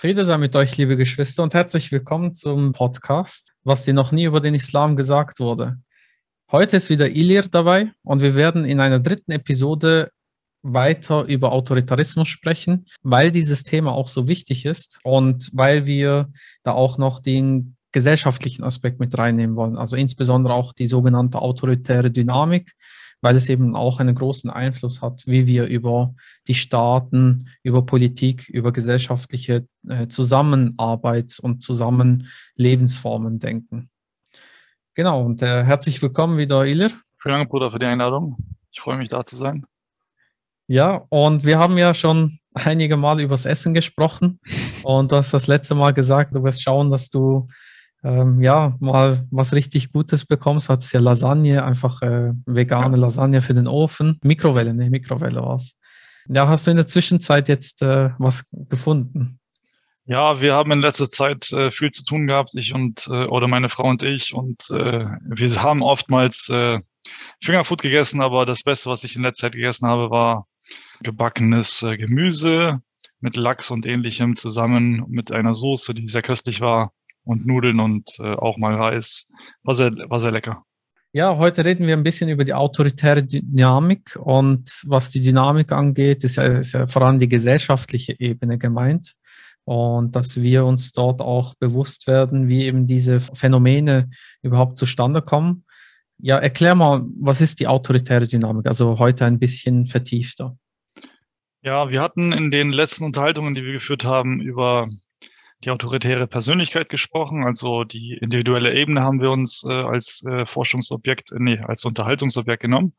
Friede sei mit euch, liebe Geschwister, und herzlich willkommen zum Podcast, was dir noch nie über den Islam gesagt wurde. Heute ist wieder Ilir dabei und wir werden in einer dritten Episode weiter über Autoritarismus sprechen, weil dieses Thema auch so wichtig ist und weil wir da auch noch den gesellschaftlichen Aspekt mit reinnehmen wollen, also insbesondere auch die sogenannte autoritäre Dynamik, weil es eben auch einen großen Einfluss hat, wie wir über die Staaten, über Politik, über gesellschaftliche äh, Zusammenarbeits- und Zusammenlebensformen denken. Genau, und äh, herzlich willkommen wieder, Ilir. Vielen Dank, Bruder, für die Einladung. Ich freue mich, da zu sein. Ja, und wir haben ja schon einige Mal übers Essen gesprochen und du hast das letzte Mal gesagt, du wirst schauen, dass du ähm, ja, mal was richtig Gutes bekommst, hat es ja Lasagne, einfach äh, vegane ja. Lasagne für den Ofen. Mikrowelle, ne, Mikrowelle war es. Ja, hast du in der Zwischenzeit jetzt äh, was gefunden? Ja, wir haben in letzter Zeit äh, viel zu tun gehabt, ich und äh, oder meine Frau und ich. Und äh, wir haben oftmals äh, Fingerfood gegessen, aber das Beste, was ich in letzter Zeit gegessen habe, war gebackenes äh, Gemüse mit Lachs und ähnlichem zusammen mit einer Soße, die sehr köstlich war und Nudeln und äh, auch mal Reis. War sehr, war sehr lecker. Ja, heute reden wir ein bisschen über die autoritäre Dynamik und was die Dynamik angeht, ist ja, ist ja vor allem die gesellschaftliche Ebene gemeint und dass wir uns dort auch bewusst werden, wie eben diese Phänomene überhaupt zustande kommen. Ja, erklär mal, was ist die autoritäre Dynamik? Also heute ein bisschen vertiefter. Ja, wir hatten in den letzten Unterhaltungen, die wir geführt haben, über die autoritäre Persönlichkeit gesprochen. Also die individuelle Ebene haben wir uns äh, als äh, Forschungsobjekt, äh, nee, als Unterhaltungsobjekt genommen.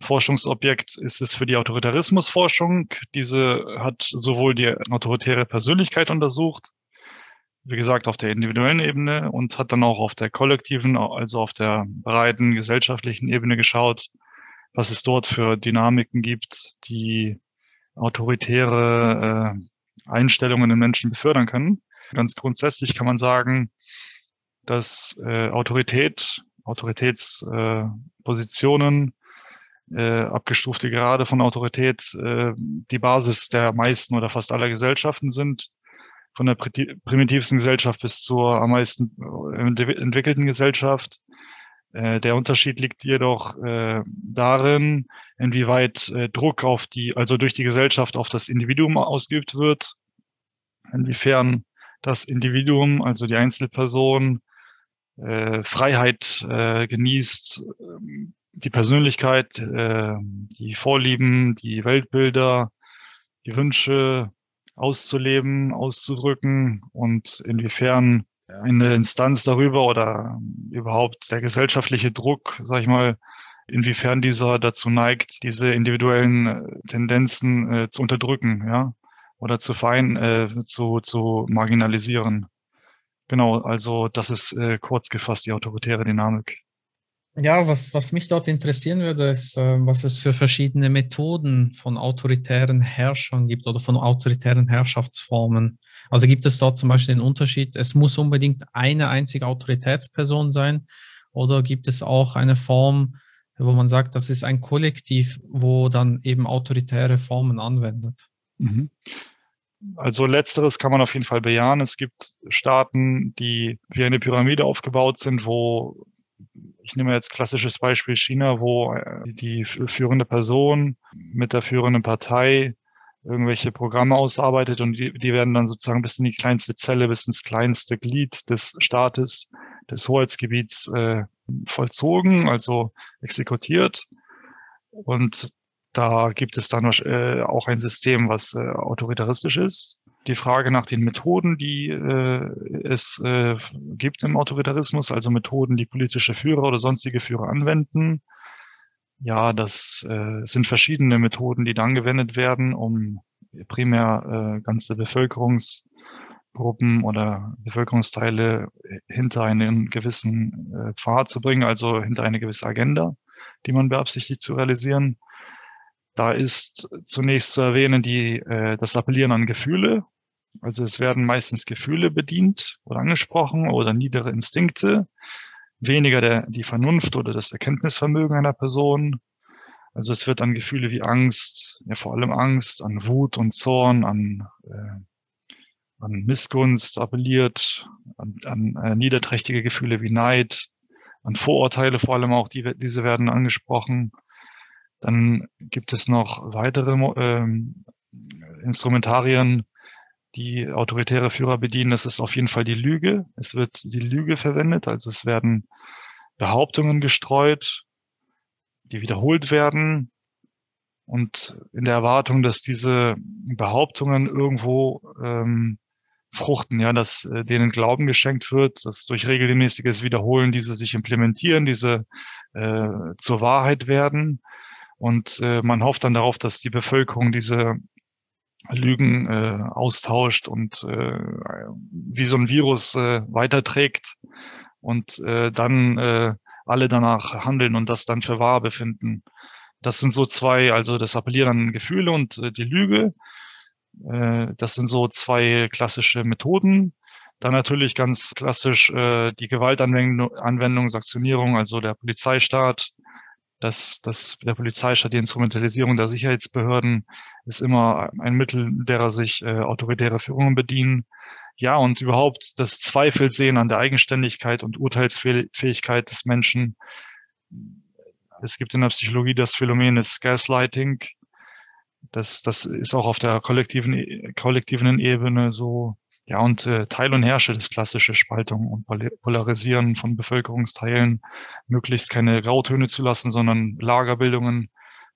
Forschungsobjekt ist es für die Autoritarismusforschung. Diese hat sowohl die autoritäre Persönlichkeit untersucht, wie gesagt, auf der individuellen Ebene und hat dann auch auf der kollektiven, also auf der breiten gesellschaftlichen Ebene geschaut, was es dort für Dynamiken gibt, die autoritäre äh, Einstellungen in Menschen befördern können. Ganz grundsätzlich kann man sagen, dass äh, Autorität, Autoritätspositionen, äh, äh, abgestufte Grade von Autorität äh, die Basis der meisten oder fast aller Gesellschaften sind. Von der primitivsten Gesellschaft bis zur am meisten äh, entwickelten Gesellschaft. Äh, der Unterschied liegt jedoch äh, darin, inwieweit äh, Druck auf die, also durch die Gesellschaft auf das Individuum ausgeübt wird, inwiefern das Individuum, also die Einzelperson, äh, Freiheit äh, genießt, äh, die Persönlichkeit, äh, die Vorlieben, die Weltbilder, die Wünsche auszuleben, auszudrücken und inwiefern eine Instanz darüber oder überhaupt der gesellschaftliche Druck, sag ich mal, inwiefern dieser dazu neigt, diese individuellen äh, Tendenzen äh, zu unterdrücken, ja oder zu fein äh, zu, zu marginalisieren. Genau, also das ist äh, kurz gefasst die autoritäre Dynamik. Ja, was, was mich dort interessieren würde, ist, äh, was es für verschiedene Methoden von autoritären Herrschern gibt oder von autoritären Herrschaftsformen. Also gibt es dort zum Beispiel den Unterschied, es muss unbedingt eine einzige Autoritätsperson sein oder gibt es auch eine Form, wo man sagt, das ist ein Kollektiv, wo dann eben autoritäre Formen anwendet? Mhm. Also letzteres kann man auf jeden Fall bejahen. Es gibt Staaten, die wie eine Pyramide aufgebaut sind, wo ich nehme jetzt klassisches Beispiel China, wo äh, die führende Person mit der führenden Partei irgendwelche Programme ausarbeitet und die, die werden dann sozusagen bis in die kleinste Zelle, bis ins kleinste Glied des Staates, des Hoheitsgebiets äh, vollzogen, also exekutiert. Und da gibt es dann äh, auch ein System, was äh, autoritaristisch ist. Die Frage nach den Methoden, die äh, es äh, gibt im Autoritarismus, also Methoden, die politische Führer oder sonstige Führer anwenden. Ja, das äh, sind verschiedene Methoden, die dann angewendet werden, um primär äh, ganze Bevölkerungsgruppen oder Bevölkerungsteile hinter einen gewissen Pfad zu bringen, also hinter eine gewisse Agenda, die man beabsichtigt zu realisieren. Da ist zunächst zu erwähnen die, äh, das Appellieren an Gefühle. Also es werden meistens Gefühle bedient oder angesprochen oder niedere Instinkte, weniger der, die Vernunft oder das Erkenntnisvermögen einer Person. Also es wird an Gefühle wie Angst, ja vor allem Angst, an Wut und Zorn, an, äh, an Missgunst appelliert, an, an äh, niederträchtige Gefühle wie Neid, an Vorurteile vor allem auch, die, diese werden angesprochen. Dann gibt es noch weitere ähm, Instrumentarien, die autoritäre Führer bedienen. Das ist auf jeden Fall die Lüge. Es wird die Lüge verwendet, also es werden Behauptungen gestreut, die wiederholt werden und in der Erwartung, dass diese Behauptungen irgendwo ähm, fruchten, ja, dass äh, denen Glauben geschenkt wird, dass durch regelmäßiges Wiederholen diese sich implementieren, diese äh, zur Wahrheit werden. Und äh, man hofft dann darauf, dass die Bevölkerung diese Lügen äh, austauscht und äh, wie so ein Virus äh, weiterträgt und äh, dann äh, alle danach handeln und das dann für wahr befinden. Das sind so zwei, also das Appellieren an Gefühle und äh, die Lüge. Äh, das sind so zwei klassische Methoden. Dann natürlich ganz klassisch äh, die Gewaltanwendung, Anwendung, Sanktionierung, also der Polizeistaat. Das, das, der Polizeistaat, die Instrumentalisierung der Sicherheitsbehörden ist immer ein Mittel, derer sich äh, autoritäre Führungen bedienen. Ja, und überhaupt das Zweifelsehen an der Eigenständigkeit und Urteilsfähigkeit des Menschen. Es gibt in der Psychologie das Phänomen des Gaslighting. Das, das ist auch auf der kollektiven, kollektiven Ebene so. Ja, und äh, Teil und Herrsche, das klassische Spaltung und Polarisieren von Bevölkerungsteilen, möglichst keine Grautöne zu lassen, sondern Lagerbildungen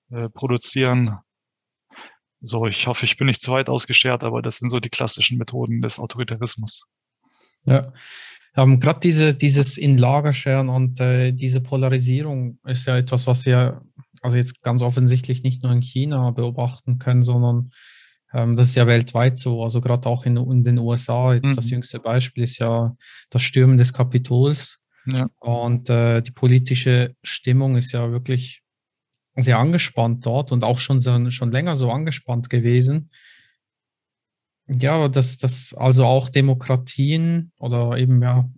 äh, produzieren. So, ich hoffe, ich bin nicht zu weit ausgeschert, aber das sind so die klassischen Methoden des Autoritarismus. Ja, ähm, Gerade diese, dieses in Lager scheren und äh, diese Polarisierung ist ja etwas, was wir also jetzt ganz offensichtlich nicht nur in China beobachten können, sondern das ist ja weltweit so. Also gerade auch in, in, den USA. Jetzt mhm. das jüngste Beispiel ist ja das Stürmen des Kapitols. Ja. Und äh, die politische Stimmung ist ja wirklich sehr angespannt dort und auch schon, schon länger so angespannt gewesen. Ja, dass, dass also auch Demokratien oder eben ja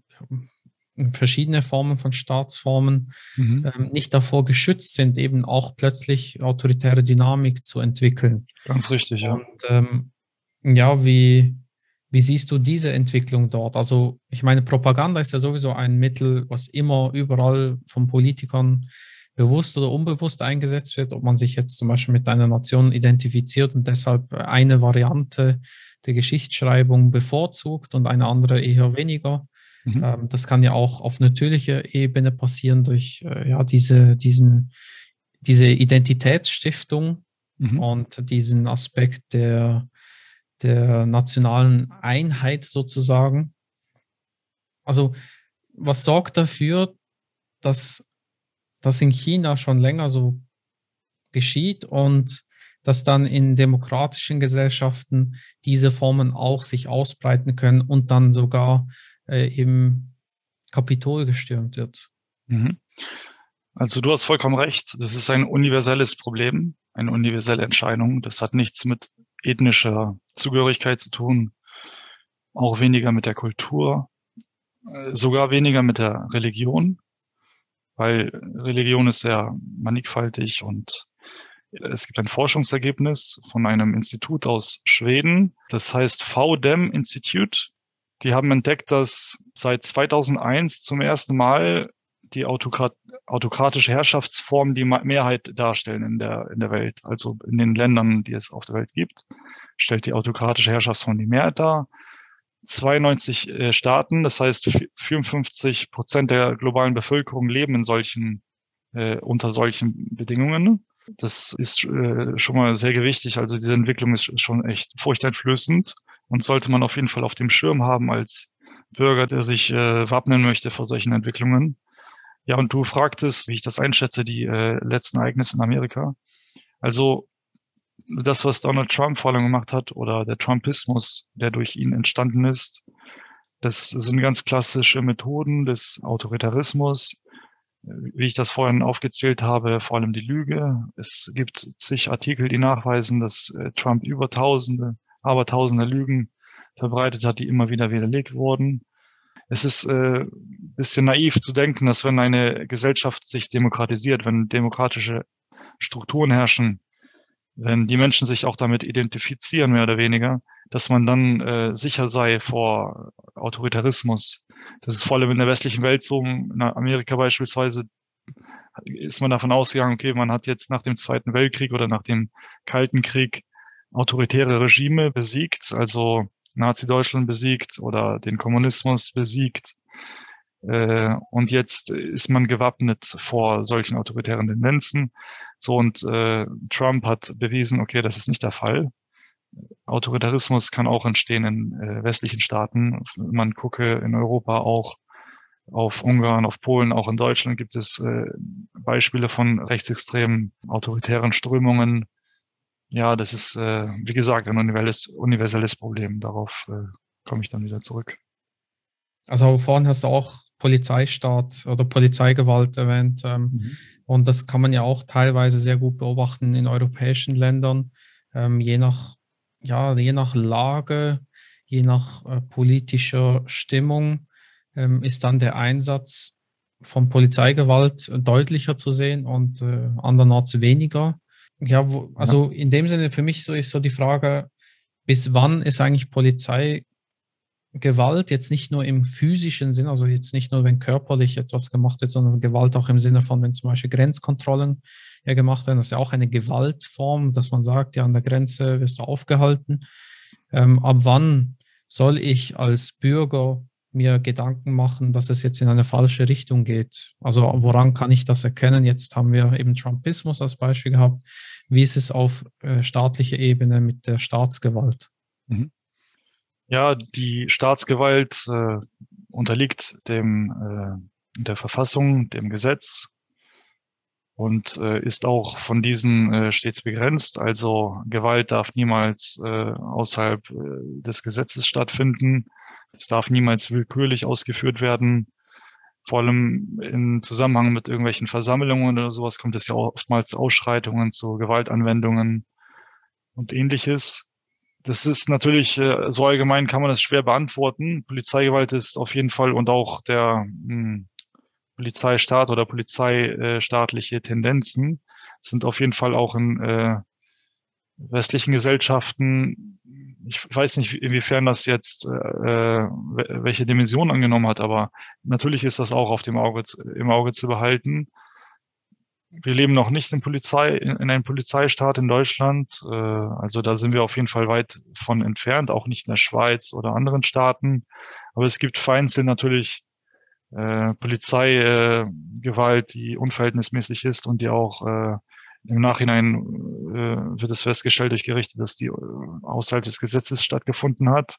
verschiedene Formen von Staatsformen mhm. ähm, nicht davor geschützt sind, eben auch plötzlich autoritäre Dynamik zu entwickeln. Ganz richtig, ja. Und ähm, ja, wie, wie siehst du diese Entwicklung dort? Also ich meine, Propaganda ist ja sowieso ein Mittel, was immer überall von Politikern bewusst oder unbewusst eingesetzt wird, ob man sich jetzt zum Beispiel mit einer Nation identifiziert und deshalb eine Variante der Geschichtsschreibung bevorzugt und eine andere eher weniger. Mhm. Ähm, das kann ja auch auf natürlicher Ebene passieren durch äh, ja, diese, diesen, diese Identitätsstiftung mhm. und diesen Aspekt der, der nationalen Einheit sozusagen. Also was sorgt dafür, dass das in China schon länger so geschieht und dass dann in demokratischen Gesellschaften diese Formen auch sich ausbreiten können und dann sogar äh, im Kapitol gestürmt wird. Mhm. Also du hast vollkommen recht. Das ist ein universelles Problem, eine universelle Entscheidung. Das hat nichts mit ethnischer Zugehörigkeit zu tun, auch weniger mit der Kultur, äh, sogar weniger mit der Religion weil Religion ist sehr mannigfaltig und es gibt ein Forschungsergebnis von einem Institut aus Schweden, das heißt VDEM Institute. Die haben entdeckt, dass seit 2001 zum ersten Mal die Autokrat autokratische Herrschaftsformen die Mehrheit darstellen in der, in der Welt. Also in den Ländern, die es auf der Welt gibt, stellt die autokratische Herrschaftsform die Mehrheit dar. 92 äh, Staaten, das heißt 54 Prozent der globalen Bevölkerung leben in solchen, äh, unter solchen Bedingungen. Das ist äh, schon mal sehr gewichtig. Also diese Entwicklung ist schon echt furchteinflößend und sollte man auf jeden Fall auf dem Schirm haben als Bürger, der sich äh, wappnen möchte vor solchen Entwicklungen. Ja, und du fragtest, wie ich das einschätze, die äh, letzten Ereignisse in Amerika. Also das, was Donald Trump vor allem gemacht hat oder der Trumpismus, der durch ihn entstanden ist, das sind ganz klassische Methoden des Autoritarismus. Wie ich das vorhin aufgezählt habe, vor allem die Lüge. Es gibt zig Artikel, die nachweisen, dass äh, Trump über Tausende, aber Tausende Lügen verbreitet hat, die immer wieder widerlegt wurden. Es ist äh, bisschen naiv zu denken, dass wenn eine Gesellschaft sich demokratisiert, wenn demokratische Strukturen herrschen, wenn die Menschen sich auch damit identifizieren, mehr oder weniger, dass man dann äh, sicher sei vor Autoritarismus. Das ist vor allem in der westlichen Welt so, in Amerika beispielsweise ist man davon ausgegangen, okay, man hat jetzt nach dem Zweiten Weltkrieg oder nach dem Kalten Krieg autoritäre Regime besiegt, also Nazi-Deutschland besiegt oder den Kommunismus besiegt. Äh, und jetzt ist man gewappnet vor solchen autoritären Tendenzen. So und äh, Trump hat bewiesen, okay, das ist nicht der Fall. Autoritarismus kann auch entstehen in äh, westlichen Staaten. Man gucke in Europa auch auf Ungarn, auf Polen, auch in Deutschland gibt es Beispiele von rechtsextremen autoritären Strömungen. Ja, das ist, äh, wie gesagt, ein universelles, universelles Problem. Darauf äh, komme ich dann wieder zurück. Also vorhin hast du auch Polizeistaat oder Polizeigewalt erwähnt. Ähm, mhm. Und das kann man ja auch teilweise sehr gut beobachten in europäischen Ländern. Ähm, je nach, ja, je nach Lage, je nach äh, politischer Stimmung ähm, ist dann der Einsatz von Polizeigewalt deutlicher zu sehen und äh, andernorts weniger. Ja, wo, also ja. in dem Sinne für mich so ist so die Frage, bis wann ist eigentlich Polizei Gewalt jetzt nicht nur im physischen Sinn, also jetzt nicht nur, wenn körperlich etwas gemacht wird, sondern Gewalt auch im Sinne von, wenn zum Beispiel Grenzkontrollen ja gemacht werden, das ist ja auch eine Gewaltform, dass man sagt, ja, an der Grenze wirst du aufgehalten. Ähm, ab wann soll ich als Bürger mir Gedanken machen, dass es jetzt in eine falsche Richtung geht? Also woran kann ich das erkennen? Jetzt haben wir eben Trumpismus als Beispiel gehabt. Wie ist es auf äh, staatlicher Ebene mit der Staatsgewalt? Mhm. Ja, die Staatsgewalt äh, unterliegt dem äh, der Verfassung, dem Gesetz und äh, ist auch von diesen äh, stets begrenzt. Also Gewalt darf niemals äh, außerhalb äh, des Gesetzes stattfinden. Es darf niemals willkürlich ausgeführt werden. Vor allem im Zusammenhang mit irgendwelchen Versammlungen oder sowas kommt es ja oftmals zu Ausschreitungen, zu Gewaltanwendungen und ähnliches. Das ist natürlich, äh, so allgemein kann man das schwer beantworten. Polizeigewalt ist auf jeden Fall und auch der mh, hm, Polizeistaat oder polizeistaatliche Tendenzen sind auf jeden Fall auch in äh, westlichen Gesellschaften, ich weiß nicht, inwiefern das jetzt, äh, welche Dimension angenommen hat, aber natürlich ist das auch auf dem Auge, im Auge zu behalten wir leben noch nicht in Polizei, in, in einem Polizeistaat in Deutschland. Äh, also da sind wir auf jeden Fall weit von entfernt, auch nicht in der Schweiz oder anderen Staaten. Aber es gibt vereinzelt natürlich äh, Polizeigewalt, die unverhältnismäßig ist und die auch äh, im Nachhinein äh, wird es festgestellt durch Gerichte, dass die äh, außerhalb des Gesetzes stattgefunden hat.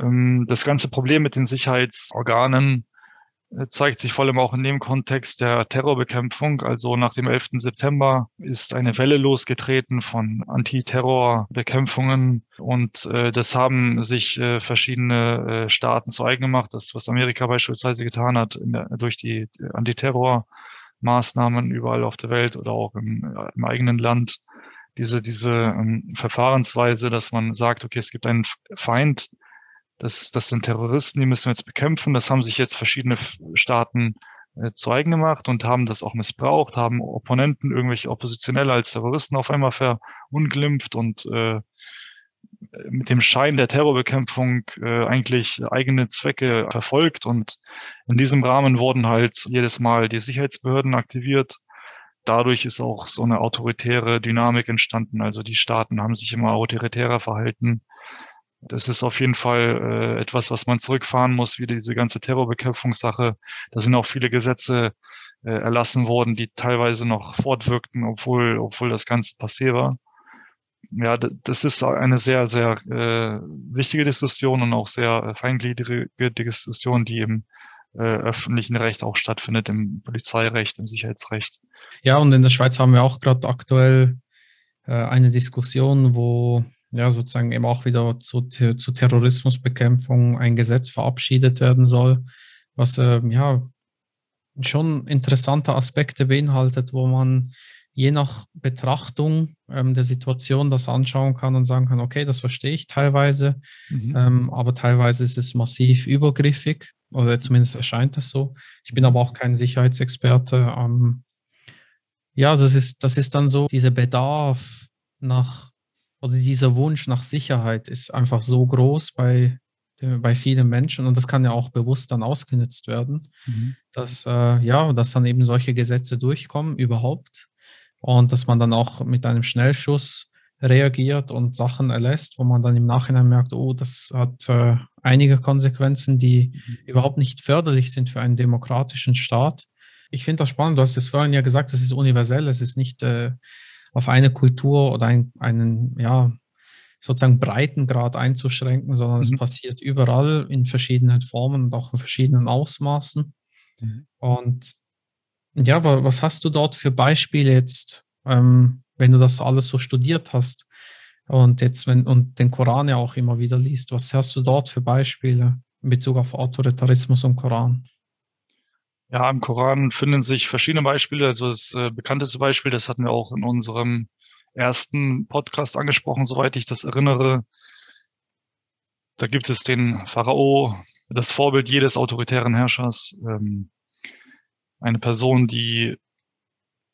Ähm, das ganze Problem mit den Sicherheitsorganen äh, zeigt sich vor allem auch in dem Kontext der Terrorbekämpfung. Also nach dem 11. September ist eine Welle losgetreten von Antiterrorbekämpfungen und äh, das haben sich äh, verschiedene äh, Staaten zu eigen gemacht. Das, was Amerika beispielsweise getan hat der, durch die Antiterrormaßnahmen überall auf der Welt oder auch im, im eigenen Land. Diese, diese ähm, Verfahrensweise, dass man sagt, okay, es gibt einen Feind, das, das sind Terroristen, die müssen wir jetzt bekämpfen. Das haben sich jetzt verschiedene Staaten äh, zu eigen gemacht und haben das auch missbraucht, haben Opponenten, irgendwelche Oppositionelle als Terroristen auf einmal verunglimpft und äh, mit dem Schein der Terrorbekämpfung äh, eigentlich eigene Zwecke verfolgt. Und in diesem Rahmen wurden halt jedes Mal die Sicherheitsbehörden aktiviert. Dadurch ist auch so eine autoritäre Dynamik entstanden. Also die Staaten haben sich immer autoritärer verhalten das ist auf jeden Fall äh, etwas, was man zurückfahren muss, wie diese ganze Terrorbekämpfungssache. Da sind auch viele Gesetze äh, erlassen worden, die teilweise noch fortwirkten, obwohl, obwohl das Ganze passé war. Ja, das ist eine sehr, sehr äh, wichtige Diskussion und auch sehr feingliedrige Diskussion, die im äh, öffentlichen Recht auch stattfindet, im Polizeirecht, im Sicherheitsrecht. Ja, und in der Schweiz haben wir auch gerade aktuell äh, eine Diskussion, wo ja, sozusagen eben auch wieder zu, zu Terrorismusbekämpfung ein Gesetz verabschiedet werden soll, was äh, ja schon interessante Aspekte beinhaltet, wo man je nach Betrachtung ähm, der Situation das anschauen kann und sagen kann, okay, das verstehe ich teilweise, mhm. ähm, aber teilweise ist es massiv übergriffig oder zumindest erscheint es so. Ich bin aber auch kein Sicherheitsexperte. Ähm, ja, das ist, das ist dann so dieser Bedarf nach, oder dieser Wunsch nach Sicherheit ist einfach so groß bei, bei vielen Menschen und das kann ja auch bewusst dann ausgenutzt werden, mhm. dass, äh, ja, dass dann eben solche Gesetze durchkommen überhaupt und dass man dann auch mit einem Schnellschuss reagiert und Sachen erlässt, wo man dann im Nachhinein merkt, oh, das hat äh, einige Konsequenzen, die mhm. überhaupt nicht förderlich sind für einen demokratischen Staat. Ich finde das spannend, du hast es vorhin ja gesagt, es ist universell, es ist nicht äh, auf eine Kultur oder ein, einen, ja, sozusagen Breitengrad einzuschränken, sondern mhm. es passiert überall in verschiedenen Formen und auch in verschiedenen Ausmaßen. Mhm. Und ja, was hast du dort für Beispiele jetzt, ähm, wenn du das alles so studiert hast und jetzt wenn und den Koran ja auch immer wieder liest? Was hast du dort für Beispiele in Bezug auf Autoritarismus und Koran? Ja, im Koran finden sich verschiedene Beispiele. Also das äh, bekannteste Beispiel, das hatten wir auch in unserem ersten Podcast angesprochen, soweit ich das erinnere. Da gibt es den Pharao, das Vorbild jedes autoritären Herrschers. Ähm, eine Person, die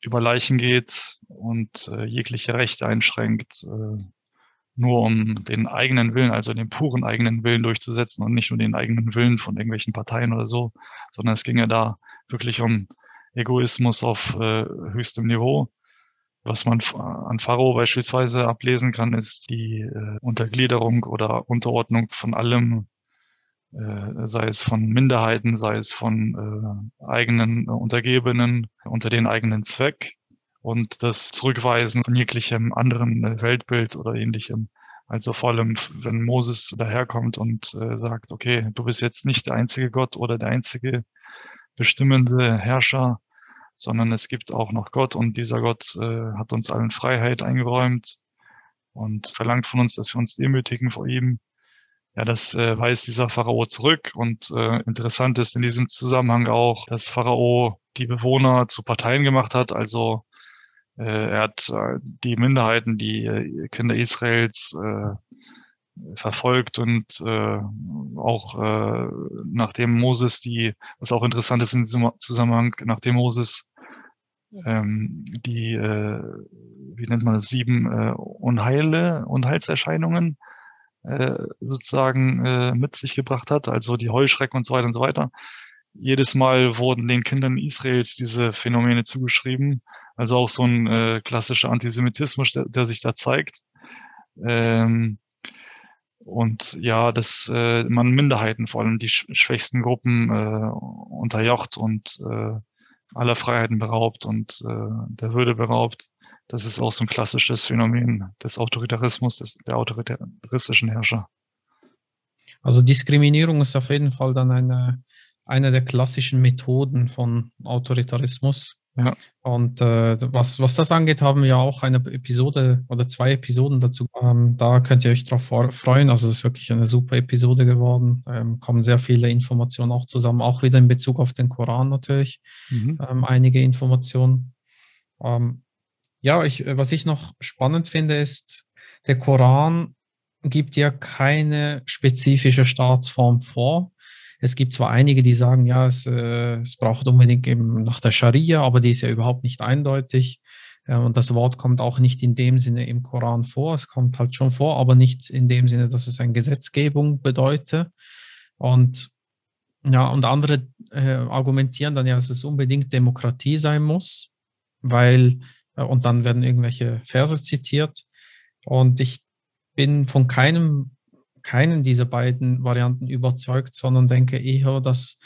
über Leichen geht und äh, jegliche Rechte einschränkt, äh, nur um den eigenen Willen, also den puren eigenen Willen durchzusetzen und nicht nur den eigenen Willen von irgendwelchen Parteien oder so, sondern es ging ja da wirklich um Egoismus auf äh, höchstem Niveau. Was man an Pharao beispielsweise ablesen kann, ist die äh, Untergliederung oder Unterordnung von allem, äh, sei es von Minderheiten, sei es von äh, eigenen äh, Untergebenen unter den eigenen Zweck und das Zurückweisen von jeglichem anderen äh, Weltbild oder ähnlichem. Also vor allem, wenn Moses daherkommt und äh, sagt, okay, du bist jetzt nicht der einzige Gott oder der einzige bestimmende Herrscher, sondern es gibt auch noch Gott und dieser Gott äh, hat uns allen Freiheit eingeräumt und verlangt von uns, dass wir uns demütigen vor ihm. Ja, das äh, weist dieser Pharao zurück und äh, interessant ist in diesem Zusammenhang auch, dass Pharao die Bewohner zu Parteien gemacht hat, also äh, er hat äh, die Minderheiten, die äh, Kinder Israels äh, verfolgt und äh, auch äh, nachdem Moses die, was auch interessant ist in diesem Zusammenhang, nachdem Moses ähm, die, äh, wie nennt man das, sieben äh, Unheile, Unheilserscheinungen äh, sozusagen äh, mit sich gebracht hat, also die Heuschrecken und so weiter und so weiter. Jedes Mal wurden den Kindern Israels diese Phänomene zugeschrieben, also auch so ein äh, klassischer Antisemitismus, der, der sich da zeigt. Ähm, und ja, dass äh, man Minderheiten, vor allem die schwächsten Gruppen, äh, unterjocht und äh, aller Freiheiten beraubt und äh, der Würde beraubt. Das ist auch so ein klassisches Phänomen des Autoritarismus, des, der autoritaristischen Herrscher. Also Diskriminierung ist auf jeden Fall dann eine, eine der klassischen Methoden von Autoritarismus. Ja. Und äh, was, was das angeht, haben wir auch eine Episode oder zwei Episoden dazu. Ähm, da könnt ihr euch drauf freuen. Also, das ist wirklich eine super Episode geworden. Ähm, kommen sehr viele Informationen auch zusammen, auch wieder in Bezug auf den Koran natürlich. Mhm. Ähm, einige Informationen. Ähm, ja, ich, was ich noch spannend finde, ist, der Koran gibt ja keine spezifische Staatsform vor. Es gibt zwar einige, die sagen, ja, es, äh, es braucht unbedingt eben nach der Scharia, aber die ist ja überhaupt nicht eindeutig. Äh, und das Wort kommt auch nicht in dem Sinne im Koran vor. Es kommt halt schon vor, aber nicht in dem Sinne, dass es eine Gesetzgebung bedeutet. Und ja, und andere äh, argumentieren dann ja, dass es unbedingt Demokratie sein muss, weil, äh, und dann werden irgendwelche Verse zitiert. Und ich bin von keinem keinen dieser beiden Varianten überzeugt, sondern denke eher, dass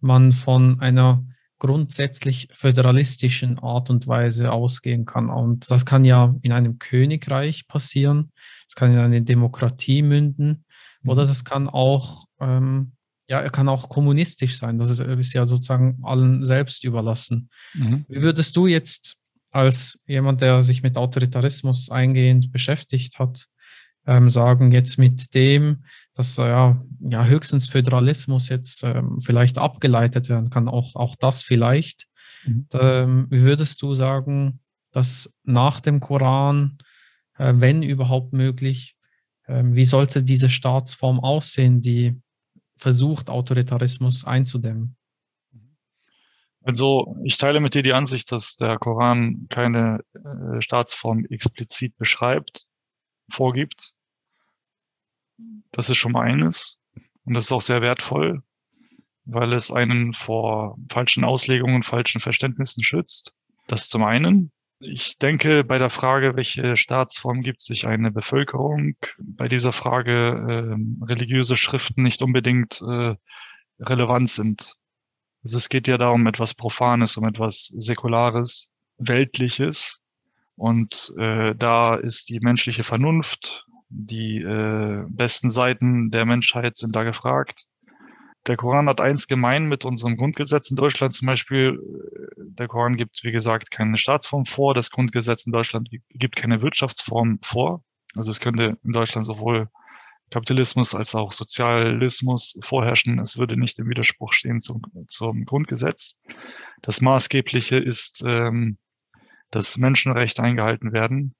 man von einer grundsätzlich föderalistischen Art und Weise ausgehen kann. Und das kann ja in einem Königreich passieren, es kann in eine Demokratie münden oder mhm. das kann auch, ähm, ja, er kann auch kommunistisch sein. Das ist, ist ja sozusagen allen selbst überlassen. Mhm. Wie würdest du jetzt als jemand, der sich mit Autoritarismus eingehend beschäftigt hat, ähm, sagen, jetzt mit dem, dass äh, ja, ja höchstens Föderalismus jetzt ähm, vielleicht abgeleitet werden kann, auch, auch das vielleicht. Mhm. Ähm, wie würdest du sagen, dass nach dem Koran, äh, wenn überhaupt möglich, äh, wie sollte diese Staatsform aussehen, die versucht, Autoritarismus einzudämmen? Also ich teile mit dir die Ansicht, dass der Koran keine äh, Staatsform explizit beschreibt, vorgibt. Das ist schon mal eines. Und das ist auch sehr wertvoll, weil es einen vor falschen Auslegungen, falschen Verständnissen schützt. Das zum einen. Ich denke, bei der Frage, welche Staatsform gibt sich eine Bevölkerung, bei dieser Frage äh, religiöse Schriften nicht unbedingt äh, relevant sind. Also es geht ja darum etwas Profanes, um etwas Säkulares, Weltliches. Und äh, da ist die menschliche Vernunft, die äh, besten Seiten der Menschheit sind da gefragt der Koran hat eins gemein mit unserem Grundgesetz in Deutschland zum Beispiel. Der Koran gibt, wie gesagt, keine Staatsform vor. Das Grundgesetz in Deutschland gibt keine Wirtschaftsform vor. Also es könnte in Deutschland sowohl Kapitalismus als auch Sozialismus vorherrschen. Es würde nicht im Widerspruch stehen zum, zum Grundgesetz. Das Maßgebliche ist, ähm, dass Menschenrechte eingehalten werden,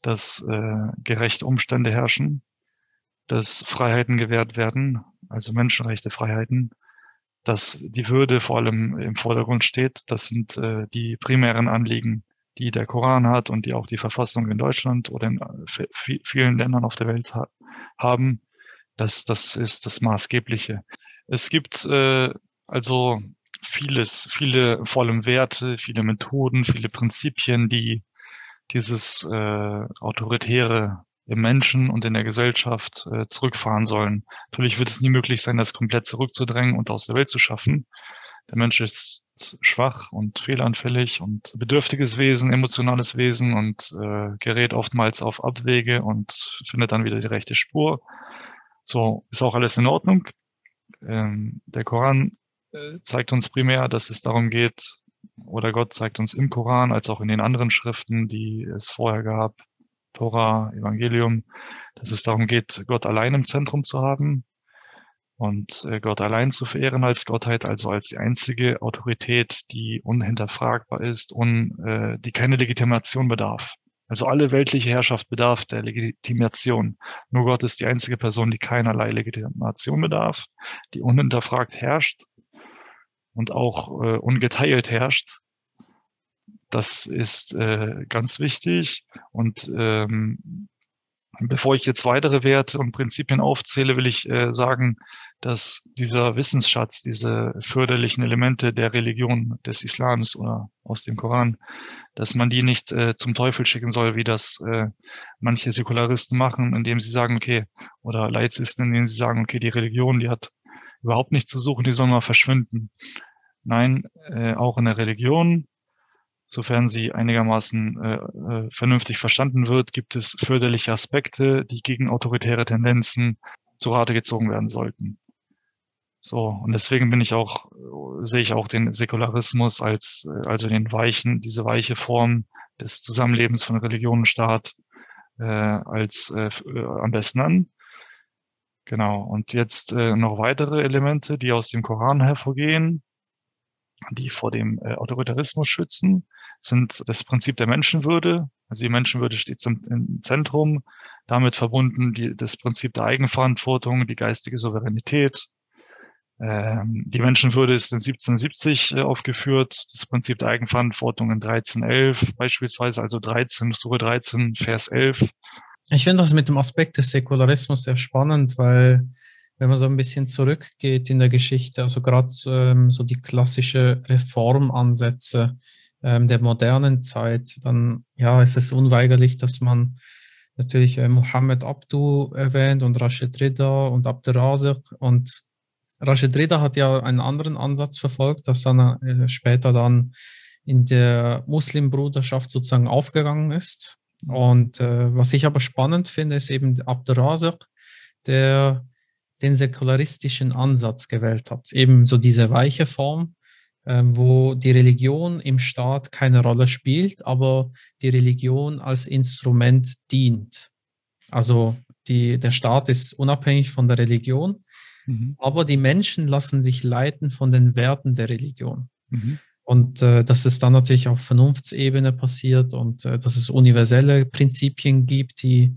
dass äh, gerechte Umstände herrschen, dass Freiheiten gewährt werden, also Menschenrechte, Freiheiten, dass die Würde vor allem im Vordergrund steht. Das sind äh, die primären Anliegen, die der Koran hat und die auch die Verfassung in Deutschland oder in äh, vielen Ländern auf der Welt ha haben. Das, das ist das Maßgebliche. Es gibt äh, also vieles, viele vor allem Werte, viele Methoden, viele Prinzipien, die dieses äh, autoritäre im Menschen und in der Gesellschaft äh, zurückfahren sollen. Natürlich wird es nie möglich sein, das komplett zurückzudrängen und aus der Welt zu schaffen. Der Mensch ist schwach und fehlanfällig und bedürftiges Wesen, emotionales Wesen und äh, gerät oftmals auf Abwege und findet dann wieder die rechte Spur. So ist auch alles in Ordnung. Ähm, der Koran äh, zeigt uns primär, dass es darum geht, oder Gott zeigt uns im Koran als auch in den anderen Schriften, die es vorher gab, Tora, Evangelium, dass es darum geht, Gott allein im Zentrum zu haben und äh, Gott allein zu verehren als Gottheit, also als die einzige Autorität, die unhinterfragbar ist und äh, die keine Legitimation bedarf. Also alle weltliche Herrschaft bedarf der Legitimation. Nur Gott ist die einzige Person, die keinerlei Legitimation bedarf, die unhinterfragt herrscht und auch äh, ungeteilt herrscht das ist äh, ganz wichtig. Und ähm, bevor ich jetzt weitere Werte und Prinzipien aufzähle, will ich äh, sagen, dass dieser Wissensschatz, diese förderlichen Elemente der Religion des Islams oder aus dem Koran, dass man die nicht äh, zum Teufel schicken soll, wie das äh, manche Säkularisten machen, indem sie sagen, okay, oder Laizisten, indem sie sagen, okay, die Religion, die hat überhaupt nichts zu suchen, die soll mal verschwinden. Nein, äh, auch in der Religion sofern sie einigermaßen äh, äh, vernünftig verstanden wird, gibt es förderliche Aspekte, die gegen autoritäre Tendenzen zu Rate gezogen werden sollten. So, und deswegen bin ich auch, sehe ich auch den Säkularismus als, äh, also den weichen, diese weiche Form des Zusammenlebens von Religion und Staat äh, als äh, äh, am besten an. Genau. Und jetzt äh, noch weitere Elemente, die aus dem Koran hervorgehen, die vor dem äh, Autoritarismus schützen sind das Prinzip der Menschenwürde. Also die Menschenwürde steht im Zentrum. Damit verbunden die, das Prinzip der Eigenverantwortung, die geistige Souveränität. Ähm, die Menschenwürde ist in 1770 äh, aufgeführt, das Prinzip der Eigenverantwortung in 1311 beispielsweise, also 13, Sure 13, Vers 11. Ich finde das mit dem Aspekt des Säkularismus sehr spannend, weil wenn man so ein bisschen zurückgeht in der Geschichte, also gerade ähm, so die klassische Reformansätze, ähm, der modernen Zeit, dann ja, ist es unweigerlich, dass man natürlich äh, Mohammed Abdu erwähnt und Rashid Rida und Abderrazak. Und Rashid Rida hat ja einen anderen Ansatz verfolgt, das dann äh, später dann in der Muslimbruderschaft sozusagen aufgegangen ist. Und äh, was ich aber spannend finde, ist eben Abderrazak, der den säkularistischen Ansatz gewählt hat. Eben so diese weiche Form, ähm, wo die Religion im Staat keine Rolle spielt, aber die Religion als Instrument dient. Also die, der Staat ist unabhängig von der Religion, mhm. aber die Menschen lassen sich leiten von den Werten der Religion. Mhm. Und äh, dass es dann natürlich auf Vernunftsebene passiert und äh, dass es universelle Prinzipien gibt, die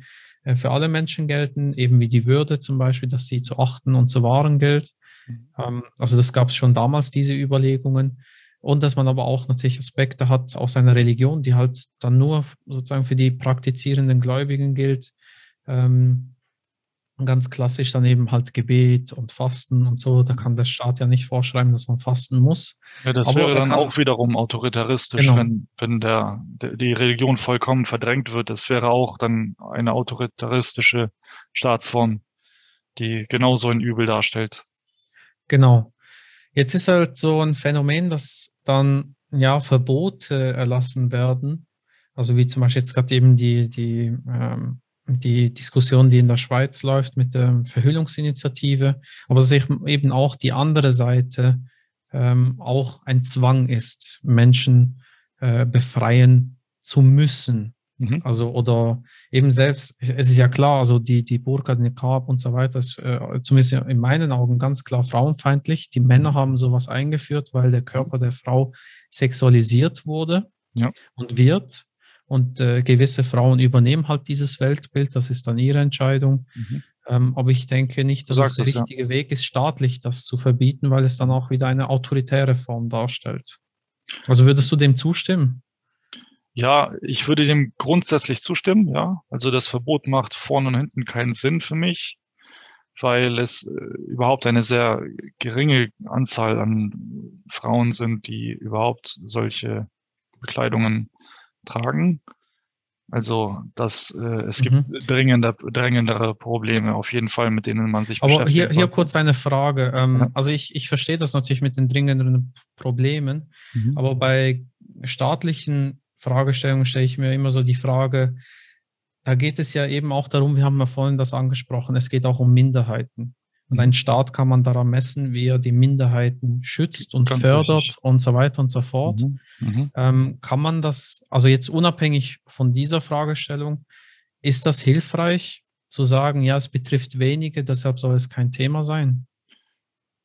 für alle Menschen gelten, eben wie die Würde zum Beispiel, dass sie zu achten und zu wahren gilt. Mhm. Ähm, also das gab es schon damals, diese Überlegungen. Und dass man aber auch natürlich Aspekte hat aus seiner Religion, die halt dann nur sozusagen für die praktizierenden Gläubigen gilt. Ähm, ganz klassisch dann eben halt Gebet und Fasten und so. Da kann der Staat ja nicht vorschreiben, dass man fasten muss. Ja, das Aber wäre dann kann- auch wiederum autoritaristisch, Genau. wenn, wenn der, der, die Religion vollkommen verdrängt wird. Das wäre auch dann eine autoritaristische Staatsform, die genauso ein Übel darstellt. Genau. Jetzt ist halt so ein Phänomen, dass dann ja Verbote erlassen werden. Also wie zum Beispiel jetzt gerade eben die, die, ähm, die Diskussion, die in der Schweiz läuft mit der Verhüllungsinitiative, aber dass eben auch die andere Seite ähm, auch ein Zwang ist, Menschen äh, befreien zu müssen. Mhm. Also oder eben selbst, es ist ja klar, also die, die Burka, die Niqab und so weiter ist äh, zumindest in meinen Augen ganz klar frauenfeindlich. Die Männer haben sowas eingeführt, weil der Körper der Frau sexualisiert wurde Ja. und wird. Und äh, gewisse Frauen übernehmen halt dieses Weltbild, das ist dann ihre Entscheidung. Mhm. Ähm, aber ich denke nicht, dass es der das, ja. richtige Weg ist, staatlich das zu verbieten, weil es dann auch wieder eine autoritäre Form darstellt. Also würdest du dem zustimmen? Ja, ich würde dem grundsätzlich zustimmen, ja. Also das Verbot macht vorne und hinten keinen Sinn für mich, weil es äh, überhaupt eine sehr geringe Anzahl an Frauen sind, die überhaupt solche Bekleidungen tragen. Also das, äh, es gibt dringender, dringendere Probleme auf jeden Fall, mit denen man sich Aber hier, hier kurz eine Frage. Ähm, Ja. Also ich, ich verstehe das natürlich mit den dringenden Problemen, Mhm. aber bei staatlichen Fragestellungen stelle ich mir immer so die Frage, da geht es ja eben auch darum, wir haben ja vorhin das angesprochen, es geht auch um Minderheiten. Und ein Staat kann man daran messen, wie er die Minderheiten schützt und Ganz fördert richtig. und so weiter und so fort. Mhm. Mhm. Ähm, kann man das, also jetzt unabhängig von dieser Fragestellung, ist das hilfreich zu sagen, ja, es betrifft wenige, deshalb soll es kein Thema sein?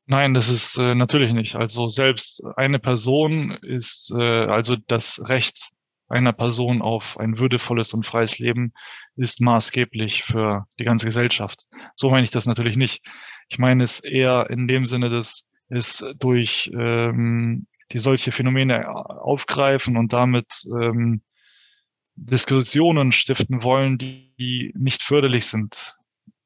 Nein, das ist äh, natürlich nicht. Also selbst eine Person ist, äh, also das Recht einer Person auf ein würdevolles und freies Leben ist maßgeblich für die ganze Gesellschaft. So meine ich das natürlich nicht. Ich meine es eher in dem Sinne, dass es durch ähm, die solche Phänomene aufgreifen und damit ähm, Diskussionen stiften wollen, die, die nicht förderlich sind.